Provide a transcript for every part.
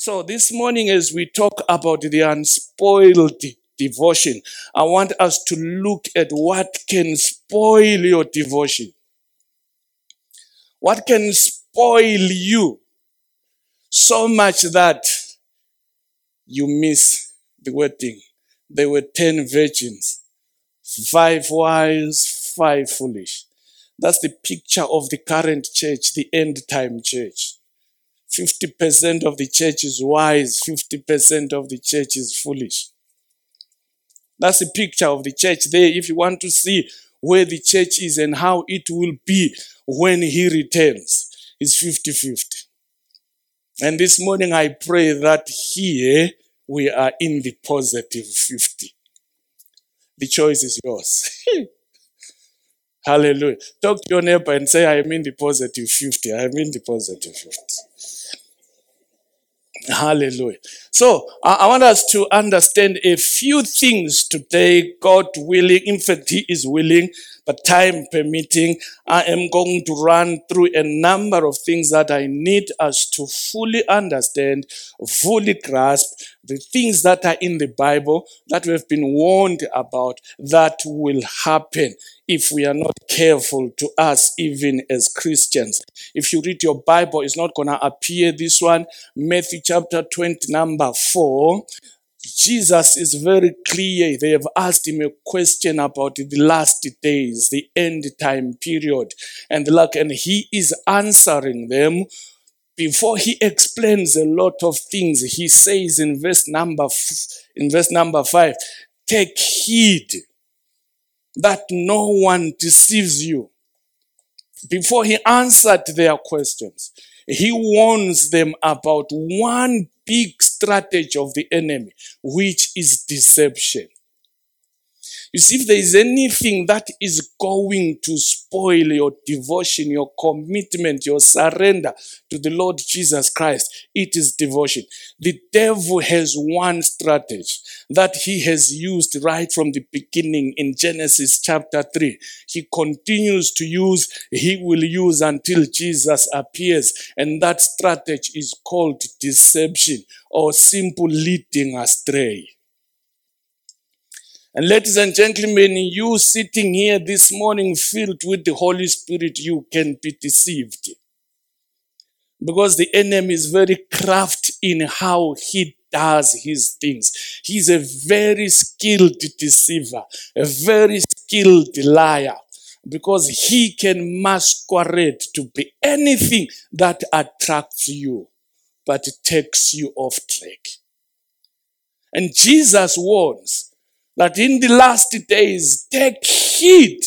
So, this morning, as we talk about the unspoiled devotion, I want us to look at what can spoil your devotion. What can spoil you so much that you miss the wedding? There were 10 virgins, five wise, five foolish. That's the picture of the current church, the end time church. 50% of the church is wise, 50% of the church is foolish. That's a picture of the church there. If you want to see where the church is and how it will be when he returns, it's 50 50. And this morning I pray that here we are in the positive 50. The choice is yours. Hallelujah. Talk to your neighbor and say, I am in the positive 50. I am in the positive 50. Hallelujah. So I, want us to understand a few things today, God willing. In fact, He is willing, but time permitting, I am going to run through a number of things that I need us to fully understand, fully grasp the things that are in the Bible that we have been warned about that will happen if we are not careful to us, even as Christians. If you read your Bible, it's not going to appear this one. Matthew chapter 20, number 4. Jesus is very clear. They have asked him a question about the last days, the end time period. And look, and he is answering them before he explains a lot of things, he says in verse number in verse number five, take heed that no one deceives you. Before he answered their questions, he warns them about one big strategy of the enemy, which is deception. You see, if there is anything that is going to spoil your devotion, your commitment, your surrender to the Lord Jesus Christ, it is devotion. The devil has one strategy that he has used right from the beginning in Genesis chapter 3. He continues to use, he will use until Jesus appears. And that strategy is called deception or simple leading astray. And ladies and gentlemen, you sitting here this morning filled with the Holy Spirit, you can be deceived. Because the enemy is very crafty in how he does his things. He's a very skilled deceiver, a very skilled liar, because he can masquerade to be anything that attracts you, but takes you off track. And Jesus warns that in the last days take heed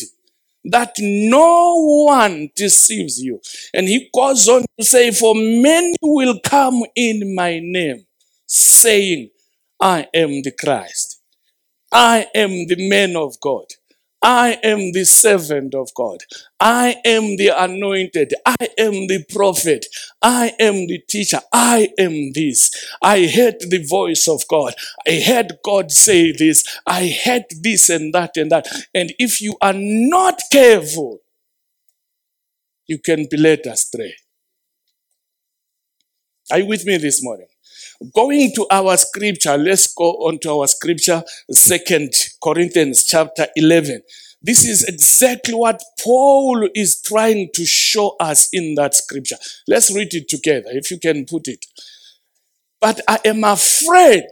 that no one deceives you. And he goes on to say, For many will come in my name, saying, I am the Christ. I am the man of God. I am the servant of God. I am the anointed. I am the prophet. I am the teacher. I am this. I heard the voice of God. I heard God say this. I heard this and that and that. And if you are not careful, you can be led astray. Are you with me this morning? Going to our scripture, let's go on to our scripture, Second Corinthians chapter 11. This is exactly what Paul is trying to show us in that scripture. Let's read it together, if you can put it. But I am afraid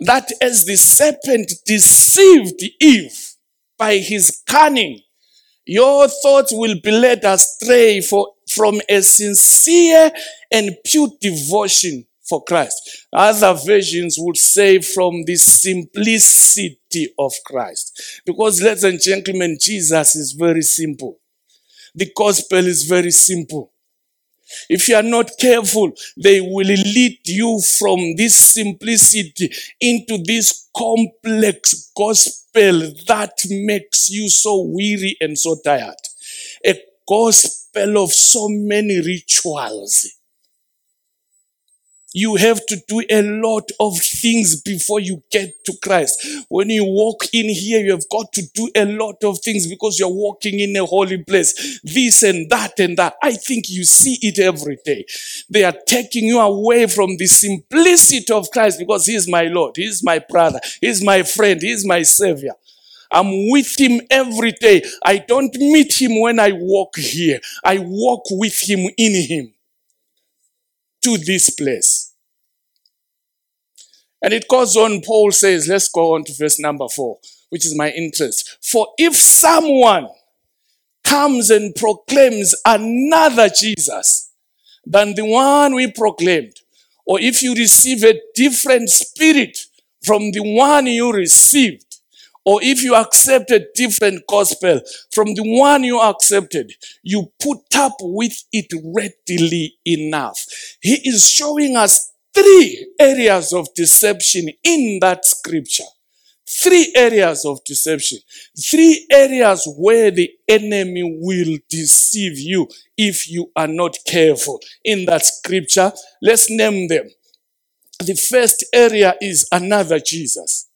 that as the serpent deceived Eve by his cunning, your thoughts will be led astray for, from a sincere and pure devotion for Christ. Other versions would say from the simplicity of Christ. Because, ladies and gentlemen, Jesus is very simple. The gospel is very simple. If you are not careful, they will lead you from this simplicity into this complex gospel that makes you so weary and so tired. A gospel of so many rituals You have to do a lot of things before you get to Christ. When you walk in here, you have got to do a lot of things because you're walking in a holy place. This and that and that. I think you see it every day. They are taking you away from the simplicity of Christ because He's my Lord. He's my brother. He's my friend. He's my savior. I'm with him every day. I don't meet him when I walk here. I walk with him in him to this place. And it goes on, Paul says, let's go on to verse number four, which is my interest. For if someone comes and proclaims another Jesus than the one we proclaimed, or if you receive a different spirit from the one you received, or if you accept a different gospel from the one you accepted, you put up with it readily enough. He is showing us three areas of deception in that scripture. Three areas of deception. Three areas where the enemy will deceive you if you are not careful. In that scripture, let's name them. The first area is another Jesus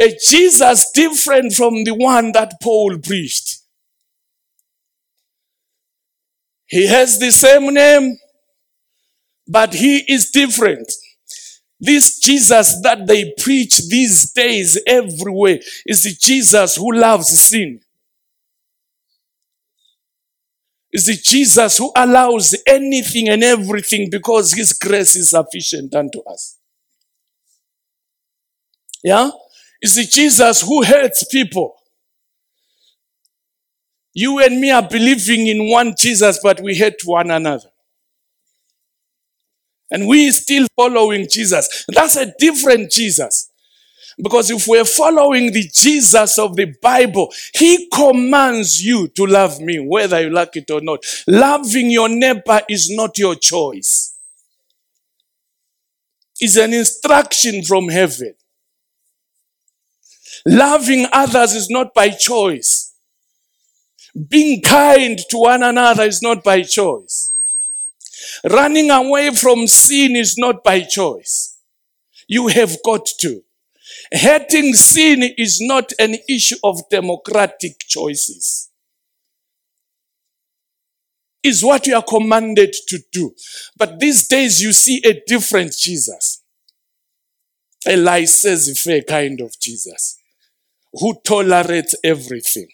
a Jesus different from the one that Paul preached. He has the same name, but he is different. This Jesus that they preach these days everywhere is the Jesus who loves sin. Is the Jesus who allows anything and everything because his grace is sufficient unto us. Yeah? The Jesus who hurts people. You and me are believing in one Jesus, but we hate one another. And we still following Jesus. That's a different Jesus. Because if we're following the Jesus of the Bible, He commands you to love me, whether you like it or not. Loving your neighbor is not your choice. It's an instruction from heaven. Loving others is not by choice. Being kind to one another is not by choice. Running away from sin is not by choice. You have got to. Hating sin is not an issue of democratic choices. Is what you are commanded to do. But these days you see a different Jesus. A laissez-faire kind of Jesus who tolerates everything,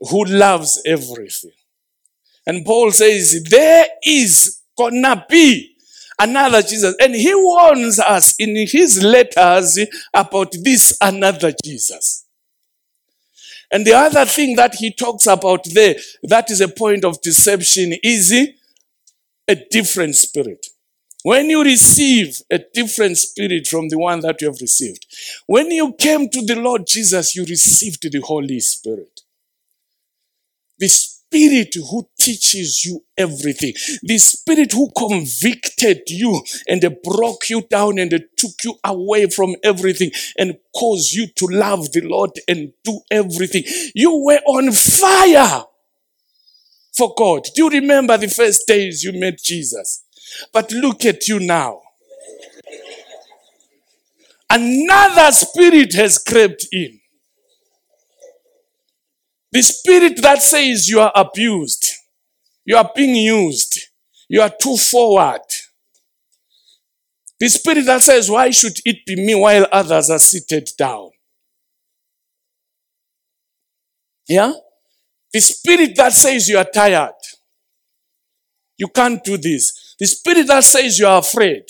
who loves everything. And Paul says, there is gonna be another Jesus. And he warns us in his letters about this another Jesus. And the other thing that he talks about there, that is a point of deception, is a different spirit. When you receive a different spirit from the one that you have received, when you came to the Lord Jesus, you received the Holy Spirit. The Spirit who teaches you everything. The Spirit who convicted you and broke you down and took you away from everything and caused you to love the Lord and do everything. You were on fire for God. Do you remember the first days you met Jesus? But look at you now. Another spirit has crept in. The spirit that says you are abused, you are being used, you are too forward. The spirit that says, Why should it be me while others are seated down? Yeah? The spirit that says you are tired. You can't do this. The spirit that says you are afraid.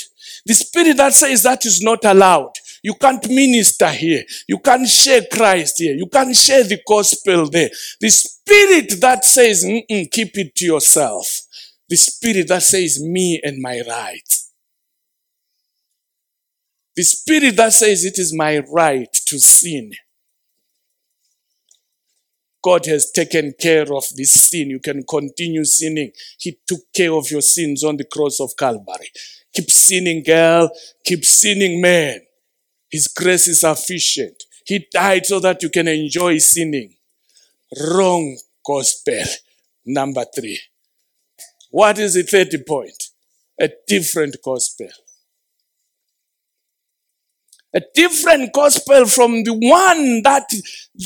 The spirit that says that is not allowed. You can't minister here. You can't share Christ here. You can't share the gospel there. The spirit that says, keep it to yourself. The spirit that says, me and my right. The spirit that says it is my right to sin. God has taken care of this sin. You can continue sinning. He took care of your sins on the cross of Calvary. Keep sinning, girl. Keep sinning, man. His grace is sufficient. He died so that you can enjoy sinning. Wrong gospel. Number three. What is the third point? a different gospel. A different gospel from the one that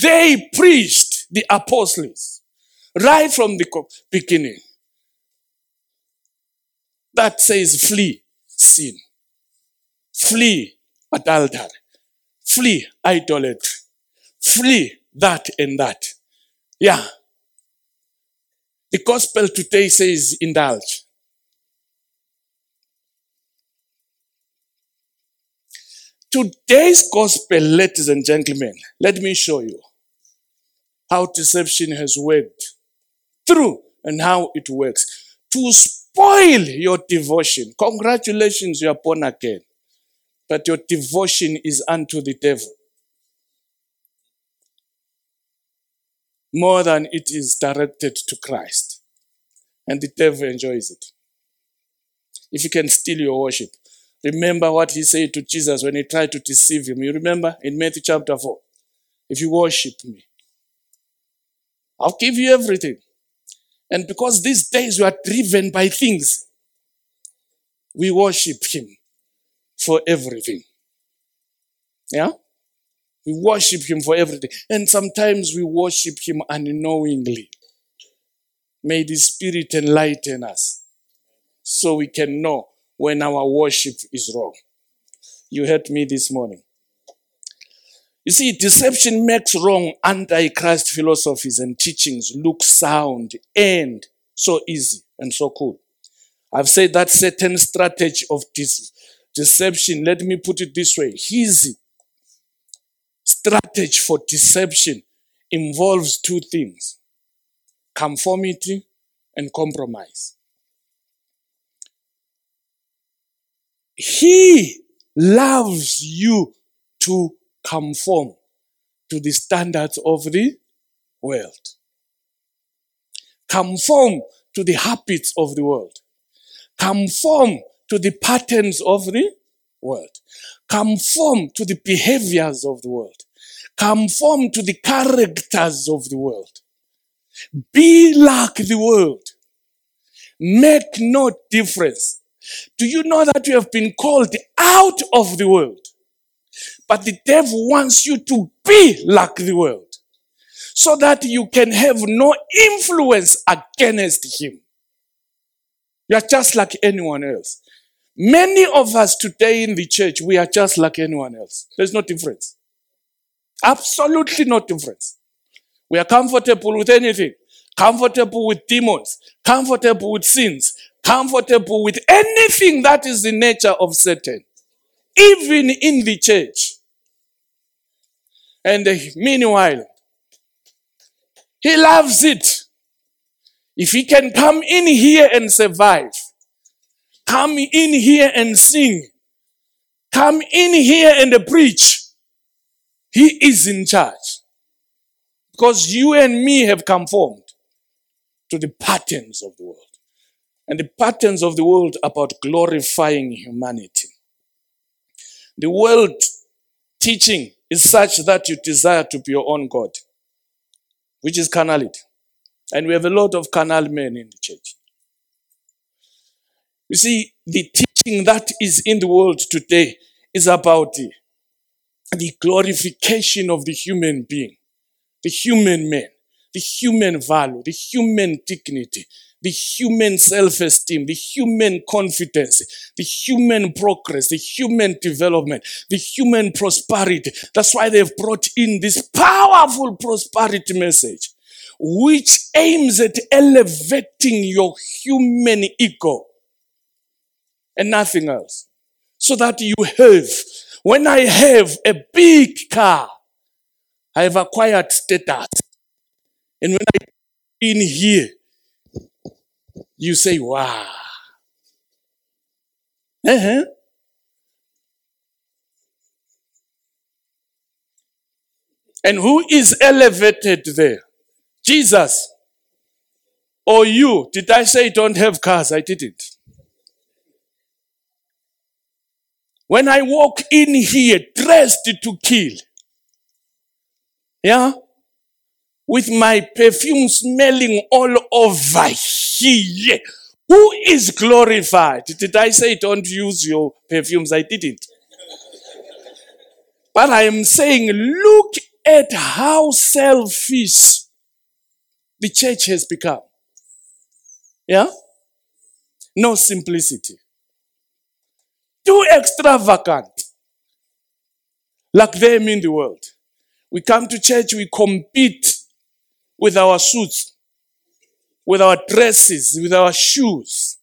they preached, the apostles, right from the beginning. That says flee sin, flee adultery, flee idolatry, flee that and that. Yeah. The gospel today says indulge. Today's gospel, ladies and gentlemen, let me show you how deception has worked through and how it works to spoil your devotion. Congratulations, you are born again. But your devotion is unto the devil. More than it is directed to Christ. And the devil enjoys it. If you can steal your worship, Remember what he said to Jesus when he tried to deceive him. You remember in Matthew chapter 4? If you worship me, I'll give you everything. And because these days we are driven by things, we worship him for everything. Yeah? We worship him for everything. And sometimes we worship him unknowingly. May the Spirit enlighten us so we can know when our worship is wrong. You heard me this morning. You see, deception makes wrong anti-Christ philosophies and teachings look sound and so easy and so cool. I've said that certain strategy of this deception, let me put it this way, his strategy for deception involves two things, conformity and compromise. He loves you to conform to the standards of the world. Conform to the habits of the world. Conform to the patterns of the world. Conform to the behaviors of the world. Conform to the characters of the world. Be like the world. Make no difference do you know that you have been called out of the world? But the devil wants you to be like the world so that you can have no influence against him. You are just like anyone else. Many of us today in the church, we are just like anyone else. There's no difference. Absolutely no difference. We are comfortable with anything, comfortable with demons, comfortable with sins, comfortable with anything that is the nature of Satan, even in the church. And meanwhile, he loves it. If he can come in here and survive, come in here and sing, come in here and preach, he is in charge. Because you and me have conformed to the patterns of the world and the patterns of the world about glorifying humanity. The world teaching is such that you desire to be your own God, which is carnality. And we have a lot of carnal men in the church. You see, the teaching that is in the world today is about the, the glorification of the human being, the human man, the human value, the human dignity, the human self-esteem, the human confidence, the human progress, the human development, the human prosperity. That's why they've brought in this powerful prosperity message, which aims at elevating your human ego and nothing else. So that you have, when I have a big car, I have acquired status. And when I in here, you say, wow. Uh-huh. And who is elevated there? Jesus. Or you? Did I say don't have cars? I didn't. When I walk in here dressed to kill, yeah, with my perfume smelling all over here. Who is glorified? Did I say don't use your perfumes? I didn't. But I am saying, look at how selfish the church has become. Yeah? No simplicity. Too extravagant. Like them in the world. We come to church, we compete with our suits, with our dresses, with our shoes.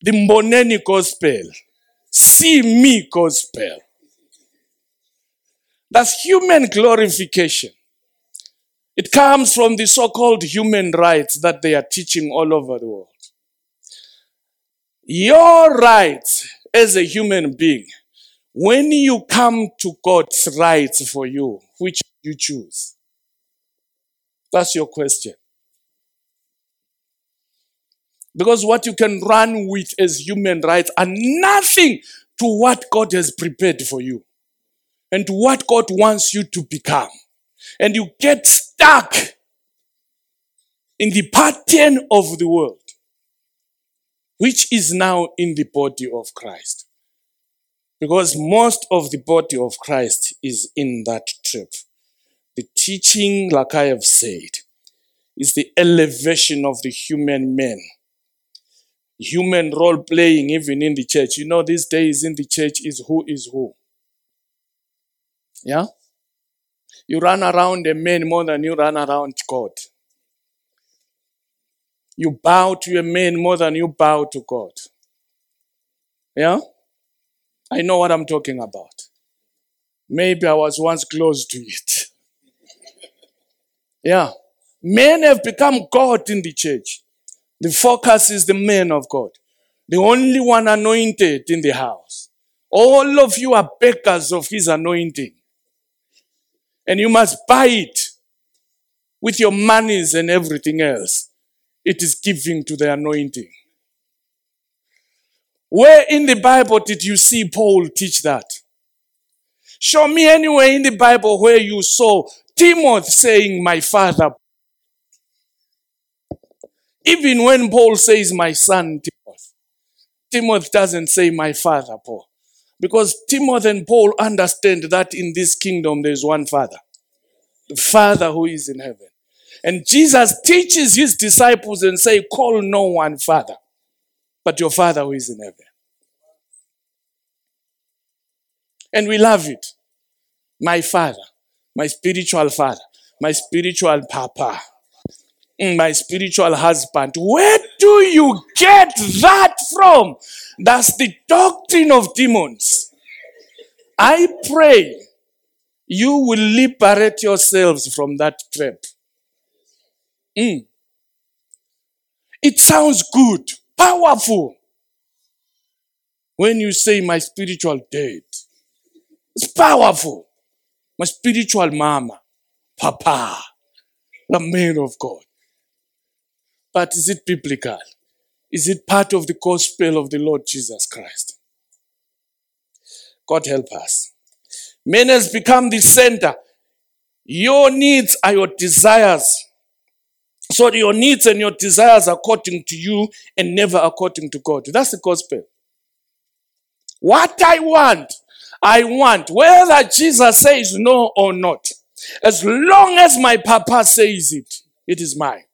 The Mboneni gospel. See me gospel. That's human glorification. It comes from the so called human rights that they are teaching all over the world. Your rights as a human being, when you come to God's rights for you, which you choose? That's your question. Because what you can run with as human rights are nothing to what God has prepared for you and what God wants you to become. And you get stuck in the pattern of the world, which is now in the body of Christ. Because most of the body of Christ is in that trip. The teaching, like I have said, is the elevation of the human man. Human role playing, even in the church. You know, these days in the church is who is who. Yeah? You run around a man more than you run around God. You bow to a man more than you bow to God. Yeah? I know what I'm talking about. Maybe I was once close to it. Yeah. Men have become God in the church. The focus is the man of God, the only one anointed in the house. All of you are beggars of his anointing and you must buy it with your monies and everything else. It is giving to the anointing. Where in the Bible did you see Paul teach that? Show me anywhere in the Bible where you saw Timothy saying, My father. Even when Paul says, My son Timothy, Timothy doesn't say, My father Paul. Because Timothy and Paul understand that in this kingdom there's one Father, the Father who is in heaven. And Jesus teaches his disciples and say, call no one Father, but your Father who is in heaven. And we love it. My Father, my spiritual Father, my spiritual Papa, mm, my spiritual husband. Where do you get that from? That's the doctrine of demons. I pray you will liberate yourselves from that trap. Mm. It sounds good, powerful. When you say my spiritual dad, it's powerful. My spiritual mama, papa, the man of God. But is it biblical? Is it part of the gospel of the Lord Jesus Christ? God help us. Men has become the center. Your needs are your desires. So your needs and your desires are according to you and never according to God. That's the gospel. What I want, I want, whether Jesus says no or not. As long as my papa says it, it is mine.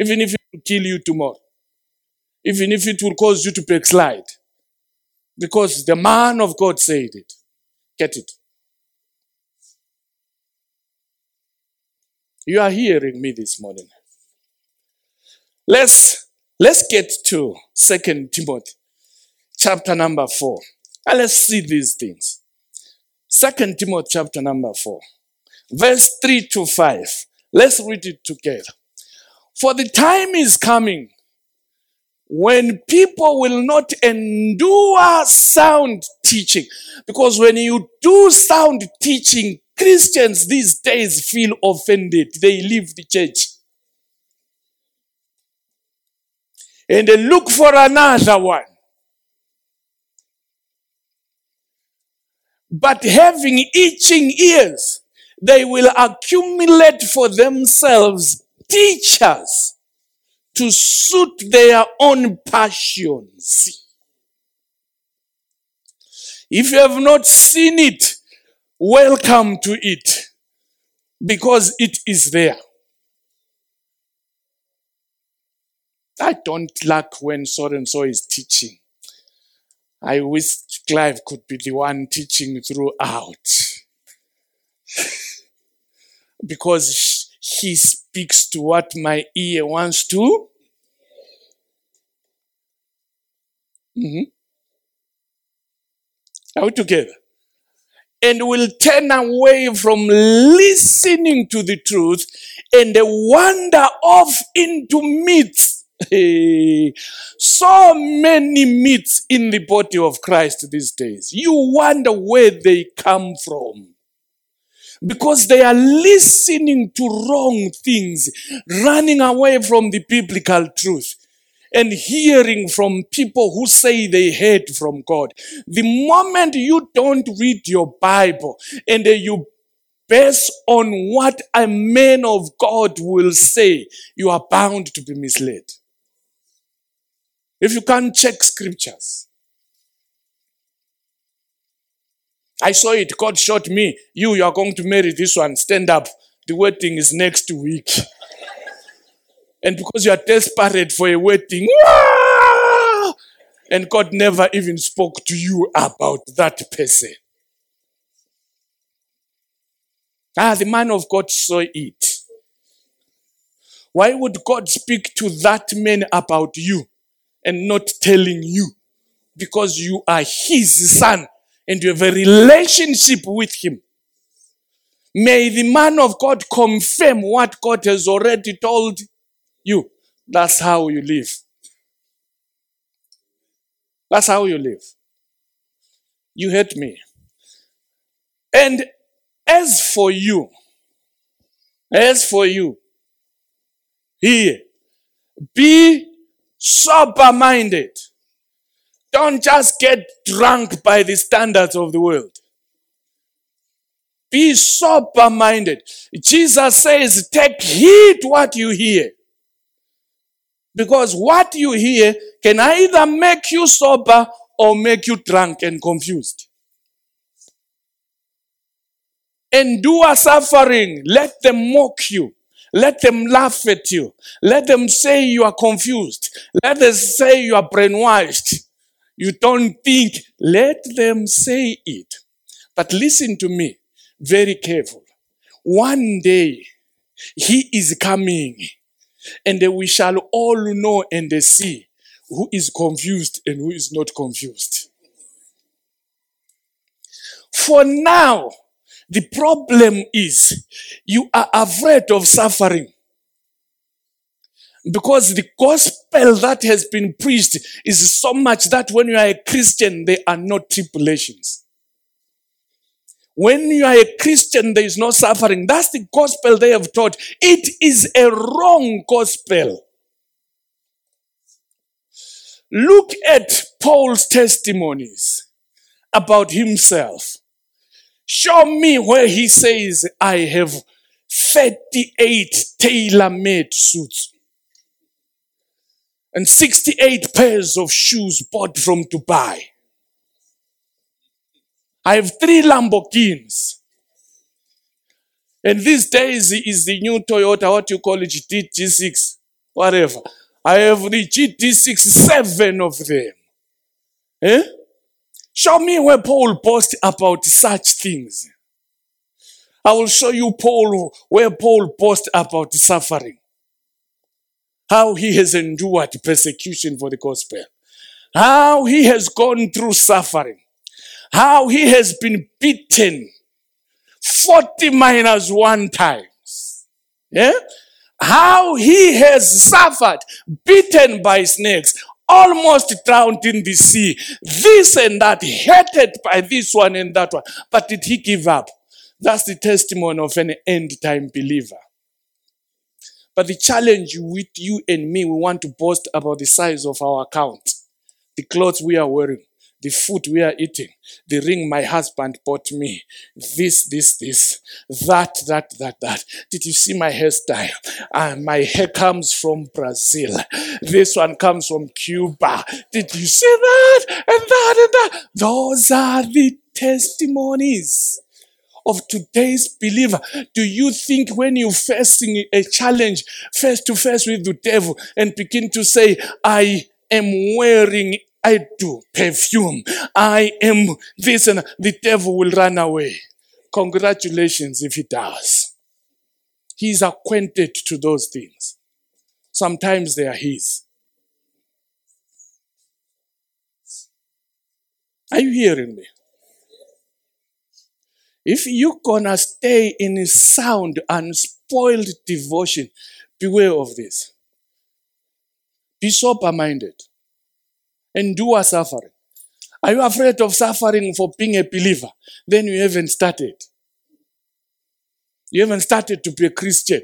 Even if it will kill you tomorrow. Even if it will cause you to backslide. Because the man of God said it. Get it. You are hearing me this morning. Let's let's get to Second Timothy chapter number 4. And let's see these things. Second Timothy chapter number 4. Verse 3 to 5. Let's read it together. For the time is coming when people will not endure sound teaching. Because when you do sound teaching, Christians these days feel offended. They leave the church. And they look for another one. But having itching ears, they will accumulate for themselves teachers to suit their own passions. If you have not seen it, welcome to it because it is there. I don't like when so and so is teaching. I wish Clive could be the one teaching throughout. because he speaks to what my ear wants to. Mhm. Are we together? And will turn away from listening to the truth and wander off into myths. Hey, so many myths in the body of Christ these days. You wonder where they come from because they are listening to wrong things, running away from the biblical truth, and hearing from people who say they heard from God. The moment you don't read your Bible and you base on what a man of God will say, you are bound to be misled. If you can't check scriptures, I saw it. God shot me. You, you are going to marry this one. Stand up. The wedding is next week. And because you are desperate for a wedding, and God never even spoke to you about that person. Ah, the man of God saw it. Why would God speak to that man about you and not telling you? Because you are his son and you have a relationship with him. May the man of God confirm what God has already told you. That's how you live. That's how you live. You hate me. And as for you, as for you, here, be sober minded. Don't just get drunk by the standards of the world. Be sober minded. Jesus says, take heed what you hear. Because what you hear can either make you sober or make you drunk and confused. Endure suffering. Let them mock you. Let them laugh at you. Let them say you are confused. Let them say you are brainwashed. You don't think. Let them say it. But listen to me very careful. One day he is coming and we shall all know and see who is confused and who is not confused. For now, the problem is you are afraid of suffering. Because the gospel that has been preached is so much that when you are a Christian, there are no tribulations. When you are a Christian, there is no suffering. That's the gospel they have taught. It is a wrong gospel. Look at Paul's testimonies about himself. Show me where he says, I have 38 tailor made suits and 68 pairs of shoes bought from Dubai. I have three Lamborghinis. And these days is the new Toyota, what you call it, GT6, whatever. I have the GT6, seven of them. Eh? Show me where Paul boasts about such things. I will show you Paul where Paul boasts about suffering. How he has endured persecution for the gospel. How he has gone through suffering. How he has been beaten 40 minus one times. Yeah? How he has suffered, beaten by snakes, almost drowned in the sea, this and that, hated by this one and that one. But did he give up? That's the testimony of an end time believer. But the challenge with you and me, we want to boast about the size of our account, the clothes we are wearing, the food we are eating, the ring my husband bought me, this, this, this, that, that, that, that. Did you see my hairstyle? Uh, my hair comes from Brazil. This one comes from Cuba. Did you see that? And that, and that. Those are the testimonies of today's believer? Do you think when you're facing a challenge face to face with the devil and begin to say, I am wearing I do perfume. I am this and the devil will run away. Congratulations if he does. He's acquainted to those things. Sometimes they are his. Are you hearing me? If you're gonna stay in a sound, unspoiled devotion, beware of this. Be sober minded. Endure suffering. Are you afraid of suffering for being a believer? Then you haven't started. You haven't started to be a Christian.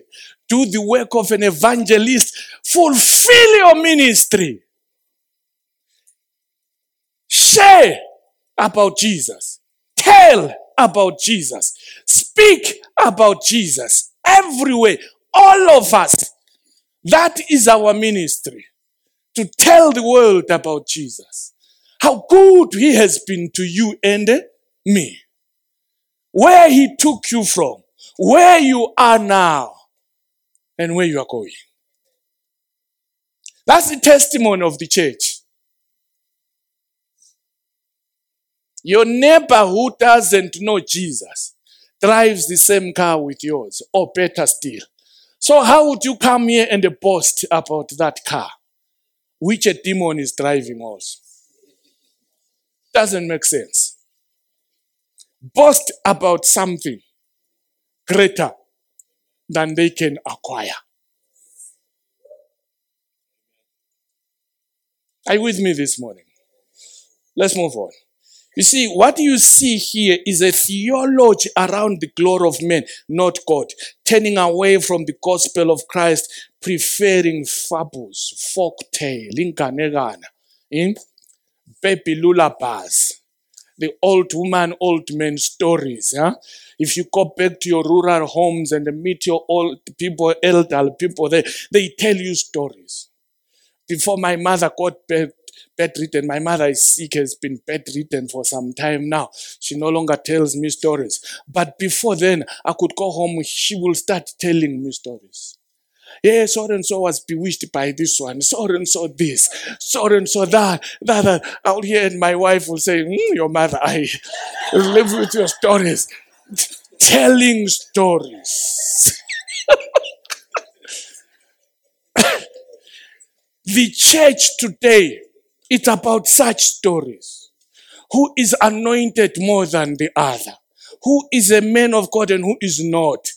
Do the work of an evangelist. Fulfill your ministry. Share about Jesus. Tell about Jesus. Speak about Jesus. Everywhere. All of us. That is our ministry. To tell the world about Jesus. How good he has been to you and me. Where he took you from. Where you are now. And where you are going. That's the testimony of the church. Your neighbor who doesn't know Jesus drives the same car with yours, or better still. So, how would you come here and boast about that car, which a demon is driving also? Doesn't make sense. Boast about something greater than they can acquire. Are you with me this morning? Let's move on. You see, what you see here is a theology around the glory of men, not God, turning away from the gospel of Christ, preferring fables, folk tale, inganegana, in hmm? baby lullabies, the old woman, old man stories. Huh? If you go back to your rural homes and meet your old people, elderly people, they, they tell you stories. Before my mother got back bedridden. My mother is sick, has been bedridden for some time now. She no longer tells me stories. But before then, I could go home, she will start telling me stories. Yeah, so and so was bewitched by this one, so and so this, so and so that, that, that. I'll hear and my wife will say, mm, Your mother, I live with your stories. Telling stories. the church today it's about such stories. Who is anointed more than the other? Who is a man of God and who is not?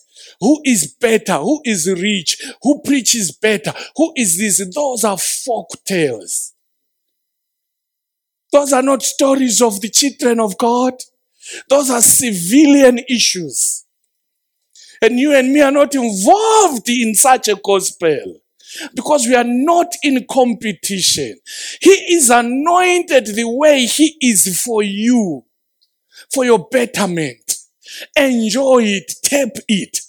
Who is better? Who is rich? Who preaches better? Who is this? Those are folk tales. Those are not stories of the children of God. Those are civilian issues. And you and me are not involved in such a gospel because we are not in competition. He is anointed the way He is for you, for your betterment. Enjoy it, tap it.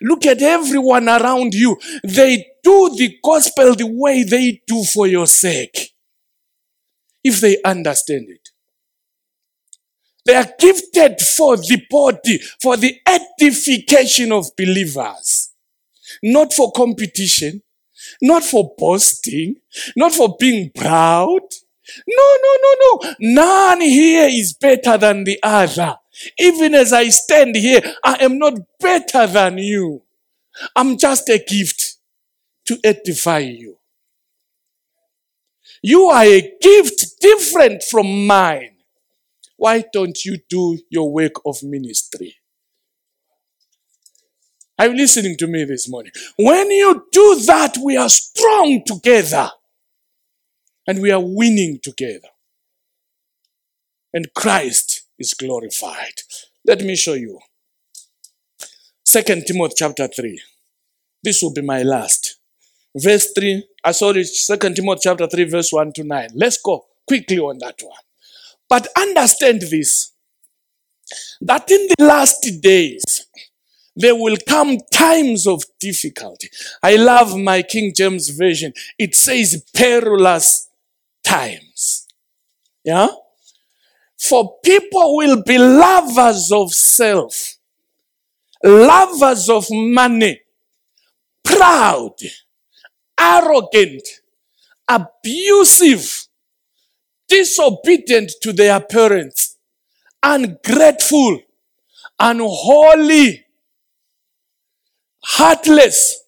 Look at everyone around you. They do the gospel the way they do for your sake. If they understand it. They are gifted for the body, for the edification of believers, not for competition, not for boasting, not for being proud. No, no, no, no. None here is better than the other. Even as I stand here, I am not better than you. I'm just a gift to edify you. You are a gift different from mine. Why don't you do your work of ministry? Are you listening to me this morning? When you do that, we are strong together and we are winning together. And Christ is glorified. Let me show you. Second Timothy chapter 3. This will be my last. Verse 3. I saw it, Second Timothy chapter 3, verse 1 to 9. Let's go quickly on that one. But understand this that in the last days, there will come times of difficulty. I love my King James Version. It says perilous times. Yeah? For people will be lovers of self, lovers of money, proud, arrogant, abusive, disobedient to their parents, ungrateful, unholy, heartless,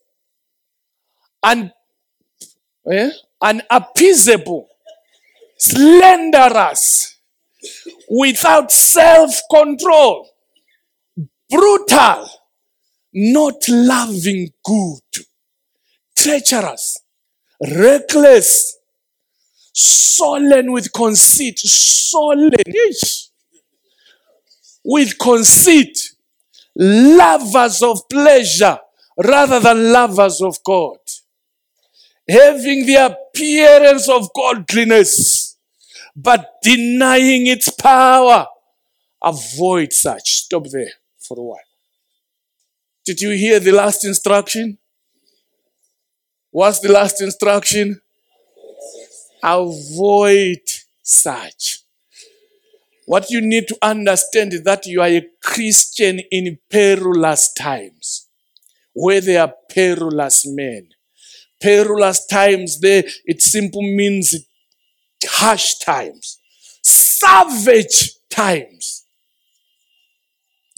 and eh, unappeasable, slanderous, without self-control, brutal, not loving good, treacherous, reckless, sullen with conceit, sullen with conceit, lovers of pleasure rather than lovers of God, having the appearance of godliness, but denying its power. Avoid such. Stop there for a while. Did you hear the last instruction? What's the last instruction? Avoid such. What you need to understand is that you are a Christian in perilous times, where there are perilous men. Perilous times, there, it simply means harsh times, savage times,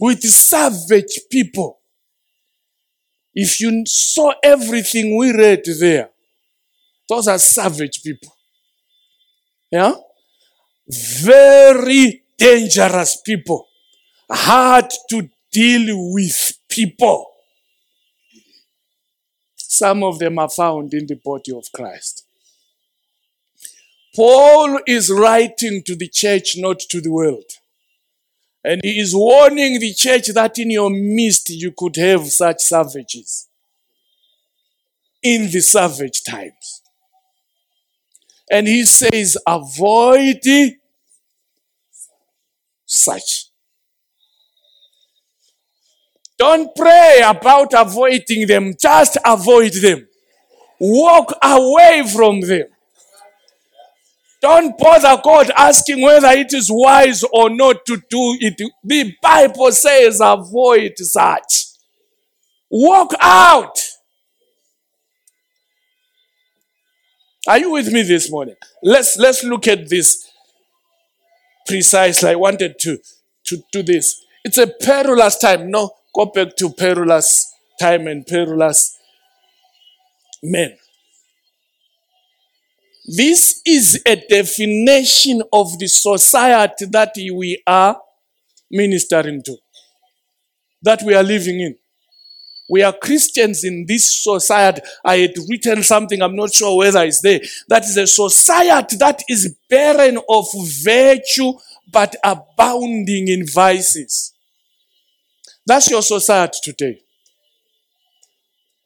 with savage people. If you saw everything we read there, those are savage people. Yeah? Very dangerous people. Hard to deal with people. Some of them are found in the body of Christ. Paul is writing to the church, not to the world. And he is warning the church that in your midst you could have such savages. In the savage times. And he says, avoid such. Don't pray about avoiding them, just avoid them. Walk away from them. Don't bother God asking whether it is wise or not to do it. The Bible says avoid such. Walk out. Are you with me this morning? Let's let's look at this precisely. I wanted to to do this. It's a perilous time. No, go back to perilous time and perilous men. This is a definition of the society that we are ministering to, that we are living in. We are Christians in this society. I had written something, I'm not sure whether it's there. That is a society that is barren of virtue but abounding in vices. That's your society today.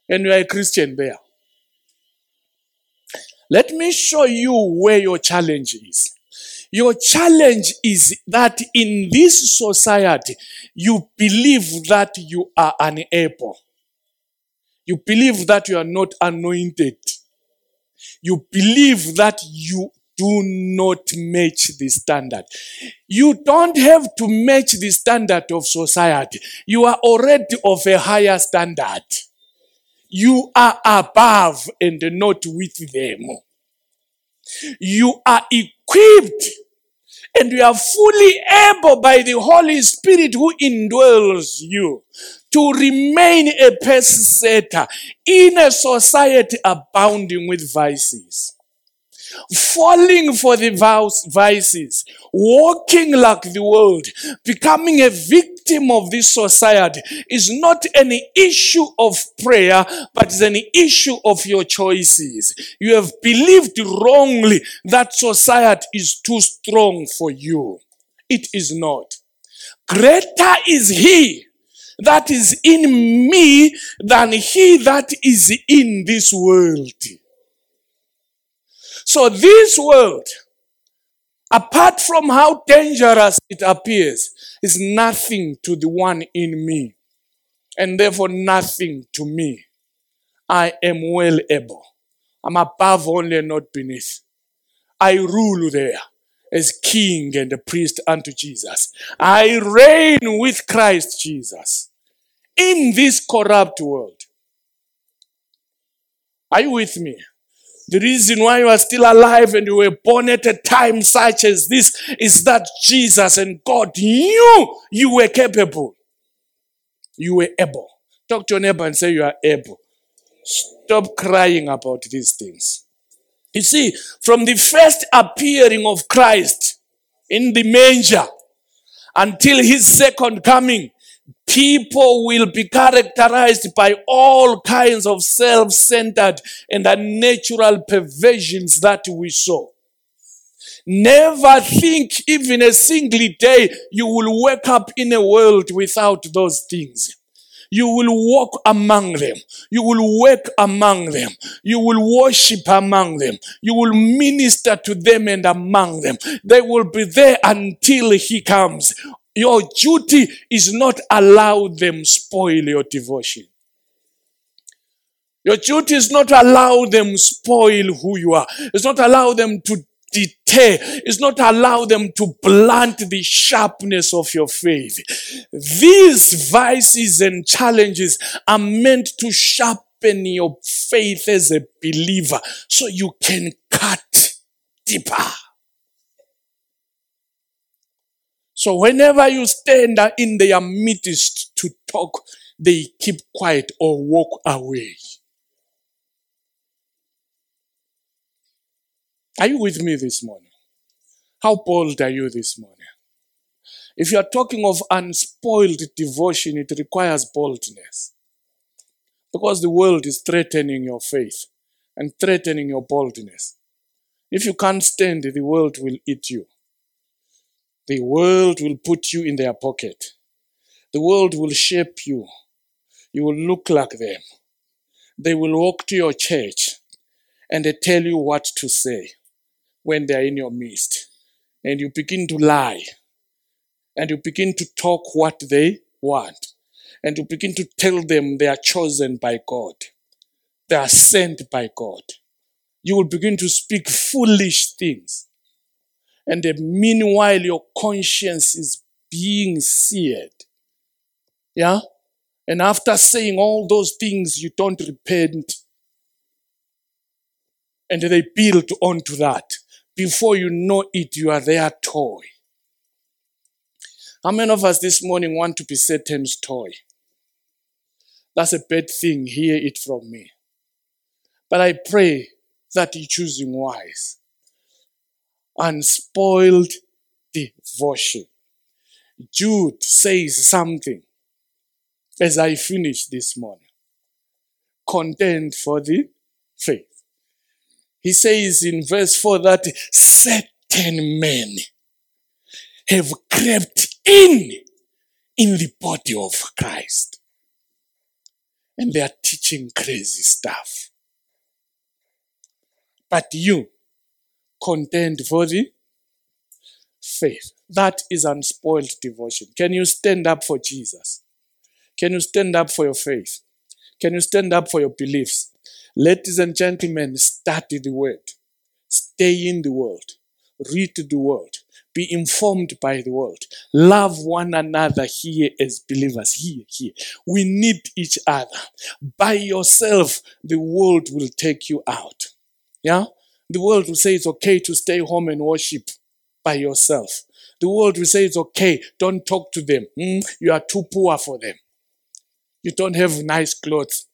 And you are a Christian there. Let me show you where your challenge is. Your challenge is that in this society, you believe that you are unable. You believe that you are not anointed. You believe that you do not match the standard. You don't have to match the standard of society. You are already of a higher standard. You are above and not with them. You are equipped and you are fully able by the Holy Spirit who indwells you to remain a pace setter in a society abounding with vices falling for the vices, walking like the world, becoming a victim of this society is not an issue of prayer, but is an issue of your choices. You have believed wrongly that society is too strong for you. It is not. Greater is he that is in me than he that is in this world. So this world apart from how dangerous it appears, is nothing to the one in me, and therefore nothing to me. I am well able. I'm above only and not beneath. I rule there as king and a priest unto Jesus. I reign with Christ Jesus in this corrupt world. Are you with me? The reason why you are still alive and you were born at a time such as this is that Jesus and God knew you were capable. You were able. Talk to your neighbor and say you are able. Stop crying about these things. You see, from the first appearing of Christ in the manger until his second coming, people will be characterized by all kinds of self centered and unnatural perversions that we saw. Never think even a single day you will wake up in a world without those things. You will walk among them. You will work among them. You will worship among them. You will minister to them and among them. They will be there until he comes. Your duty is not allow them spoil your devotion. Your duty is not allow them spoil who you are. It's not allow them to deter. It's not allow them to blunt the sharpness of your faith. These vices and challenges are meant to sharpen your faith as a believer so you can cut deeper. So whenever you stand in their midst to talk, they keep quiet or walk away. Are you with me this morning? How bold are you this morning? If you are talking of unspoiled devotion, it requires boldness. Because the world is threatening your faith and threatening your boldness. If you can't stand, the world will eat you. The world will put you in their pocket. The world will shape you. You will look like them. They will walk to your church and they tell you what to say when they are in your midst. And you begin to lie. And you begin to talk what they want. And you begin to tell them they are chosen by God. They are sent by God. You will begin to speak foolish things. And meanwhile, your conscience is being seared. Yeah? And after saying all those things, you don't repent. And they build onto that. Before you know it, you are their toy. How many of us this morning want to be Satan's toy? That's a bad thing. Hear it from me. But I pray that you're choosing wise. Unspoiled devotion. Jude says something as I finish this morning. Content for the faith. He says in verse 4 that certain men have crept in in the body of Christ. And they are teaching crazy stuff. But you contend for the faith. That is unspoiled devotion. Can you stand up for Jesus? Can you stand up for your faith? Can you stand up for your beliefs? Ladies and gentlemen, study the word. Stay in the world. Read the world. Be informed by the world. Love one another here as believers. Here, here. We need each other. By yourself, the world will take you out. Yeah? The world will say it's okay to stay home and worship by yourself. The world will say it's okay. Don't talk to them. Mm, you are too poor for them. You don't have nice clothes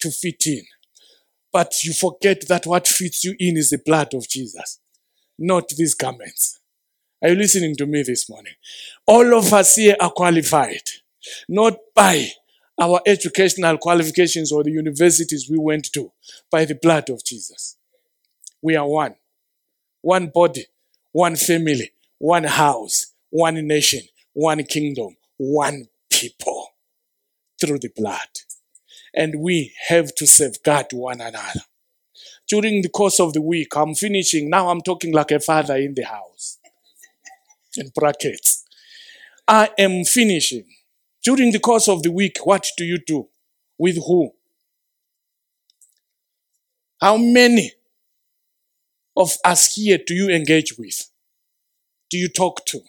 to fit in. But you forget that what fits you in is the blood of Jesus, not these garments. Are you listening to me this morning? All of us here are qualified, not by our educational qualifications or the universities we went to, by the blood of Jesus. We are one. One body, one family, one house, one nation, one kingdom, one people through the blood and we have to safeguard one another. During the course of the week, I'm finishing. Now I'm talking like a father in the house. in brackets. I am finishing. During the course of the week, what do you do? With who? How many of us here do you engage with? Do you talk to?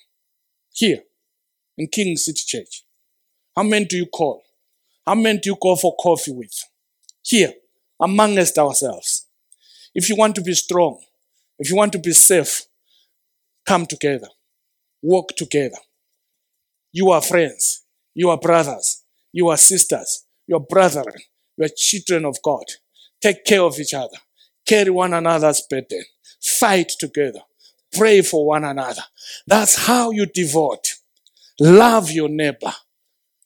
Here in King City Church. How many do you call? How many do you go for coffee with? Here, amongst ourselves. If you want to be strong, if you want to be safe, come together, work together. You are friends, you are brothers, you are sisters, you are brethren, you are children of God. Take care of each other, carry one another's burden, fight together, pray for one another. That's how you devote. Love your neighbor,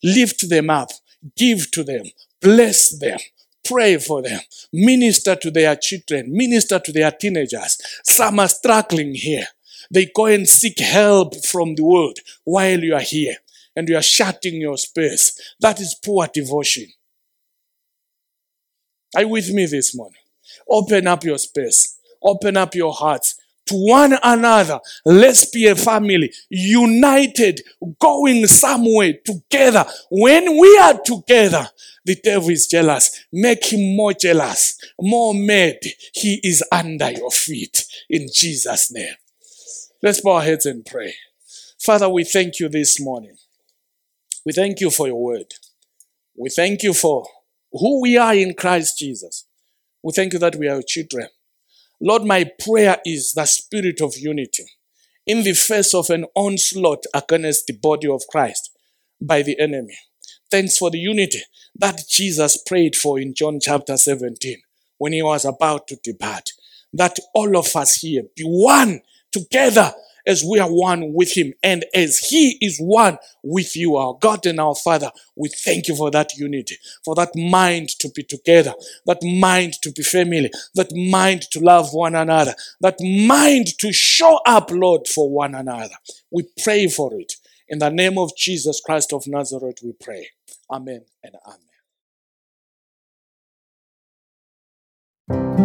lift them up, give to them, bless them, pray for them, minister to their children, minister to their teenagers. Some are struggling here. They go and seek help from the world while you are here and you are shutting your space. That is poor devotion. Are you with me this morning? Open up your space. Open up your hearts to one another. Let's be a family, united, going somewhere together. When we are together, the devil is jealous. Make him more jealous, more mad. He is under your feet in Jesus' name. Let's bow our heads and pray. Father, we thank you this morning. We thank you for your word. We thank you for who we are in Christ Jesus. We thank you that we are your children. Lord, my prayer is the spirit of unity in the face of an onslaught against the body of Christ by the enemy. Thanks for the unity that Jesus prayed for in John chapter 17 when he was about to depart. That all of us here be one together as we are one with him and as he is one with you, our God and our Father. We thank you for that unity, for that mind to be together, that mind to be family, that mind to love one another, that mind to show up, Lord, for one another. We pray for it. In the name of Jesus Christ of Nazareth, we pray. Amen and amen.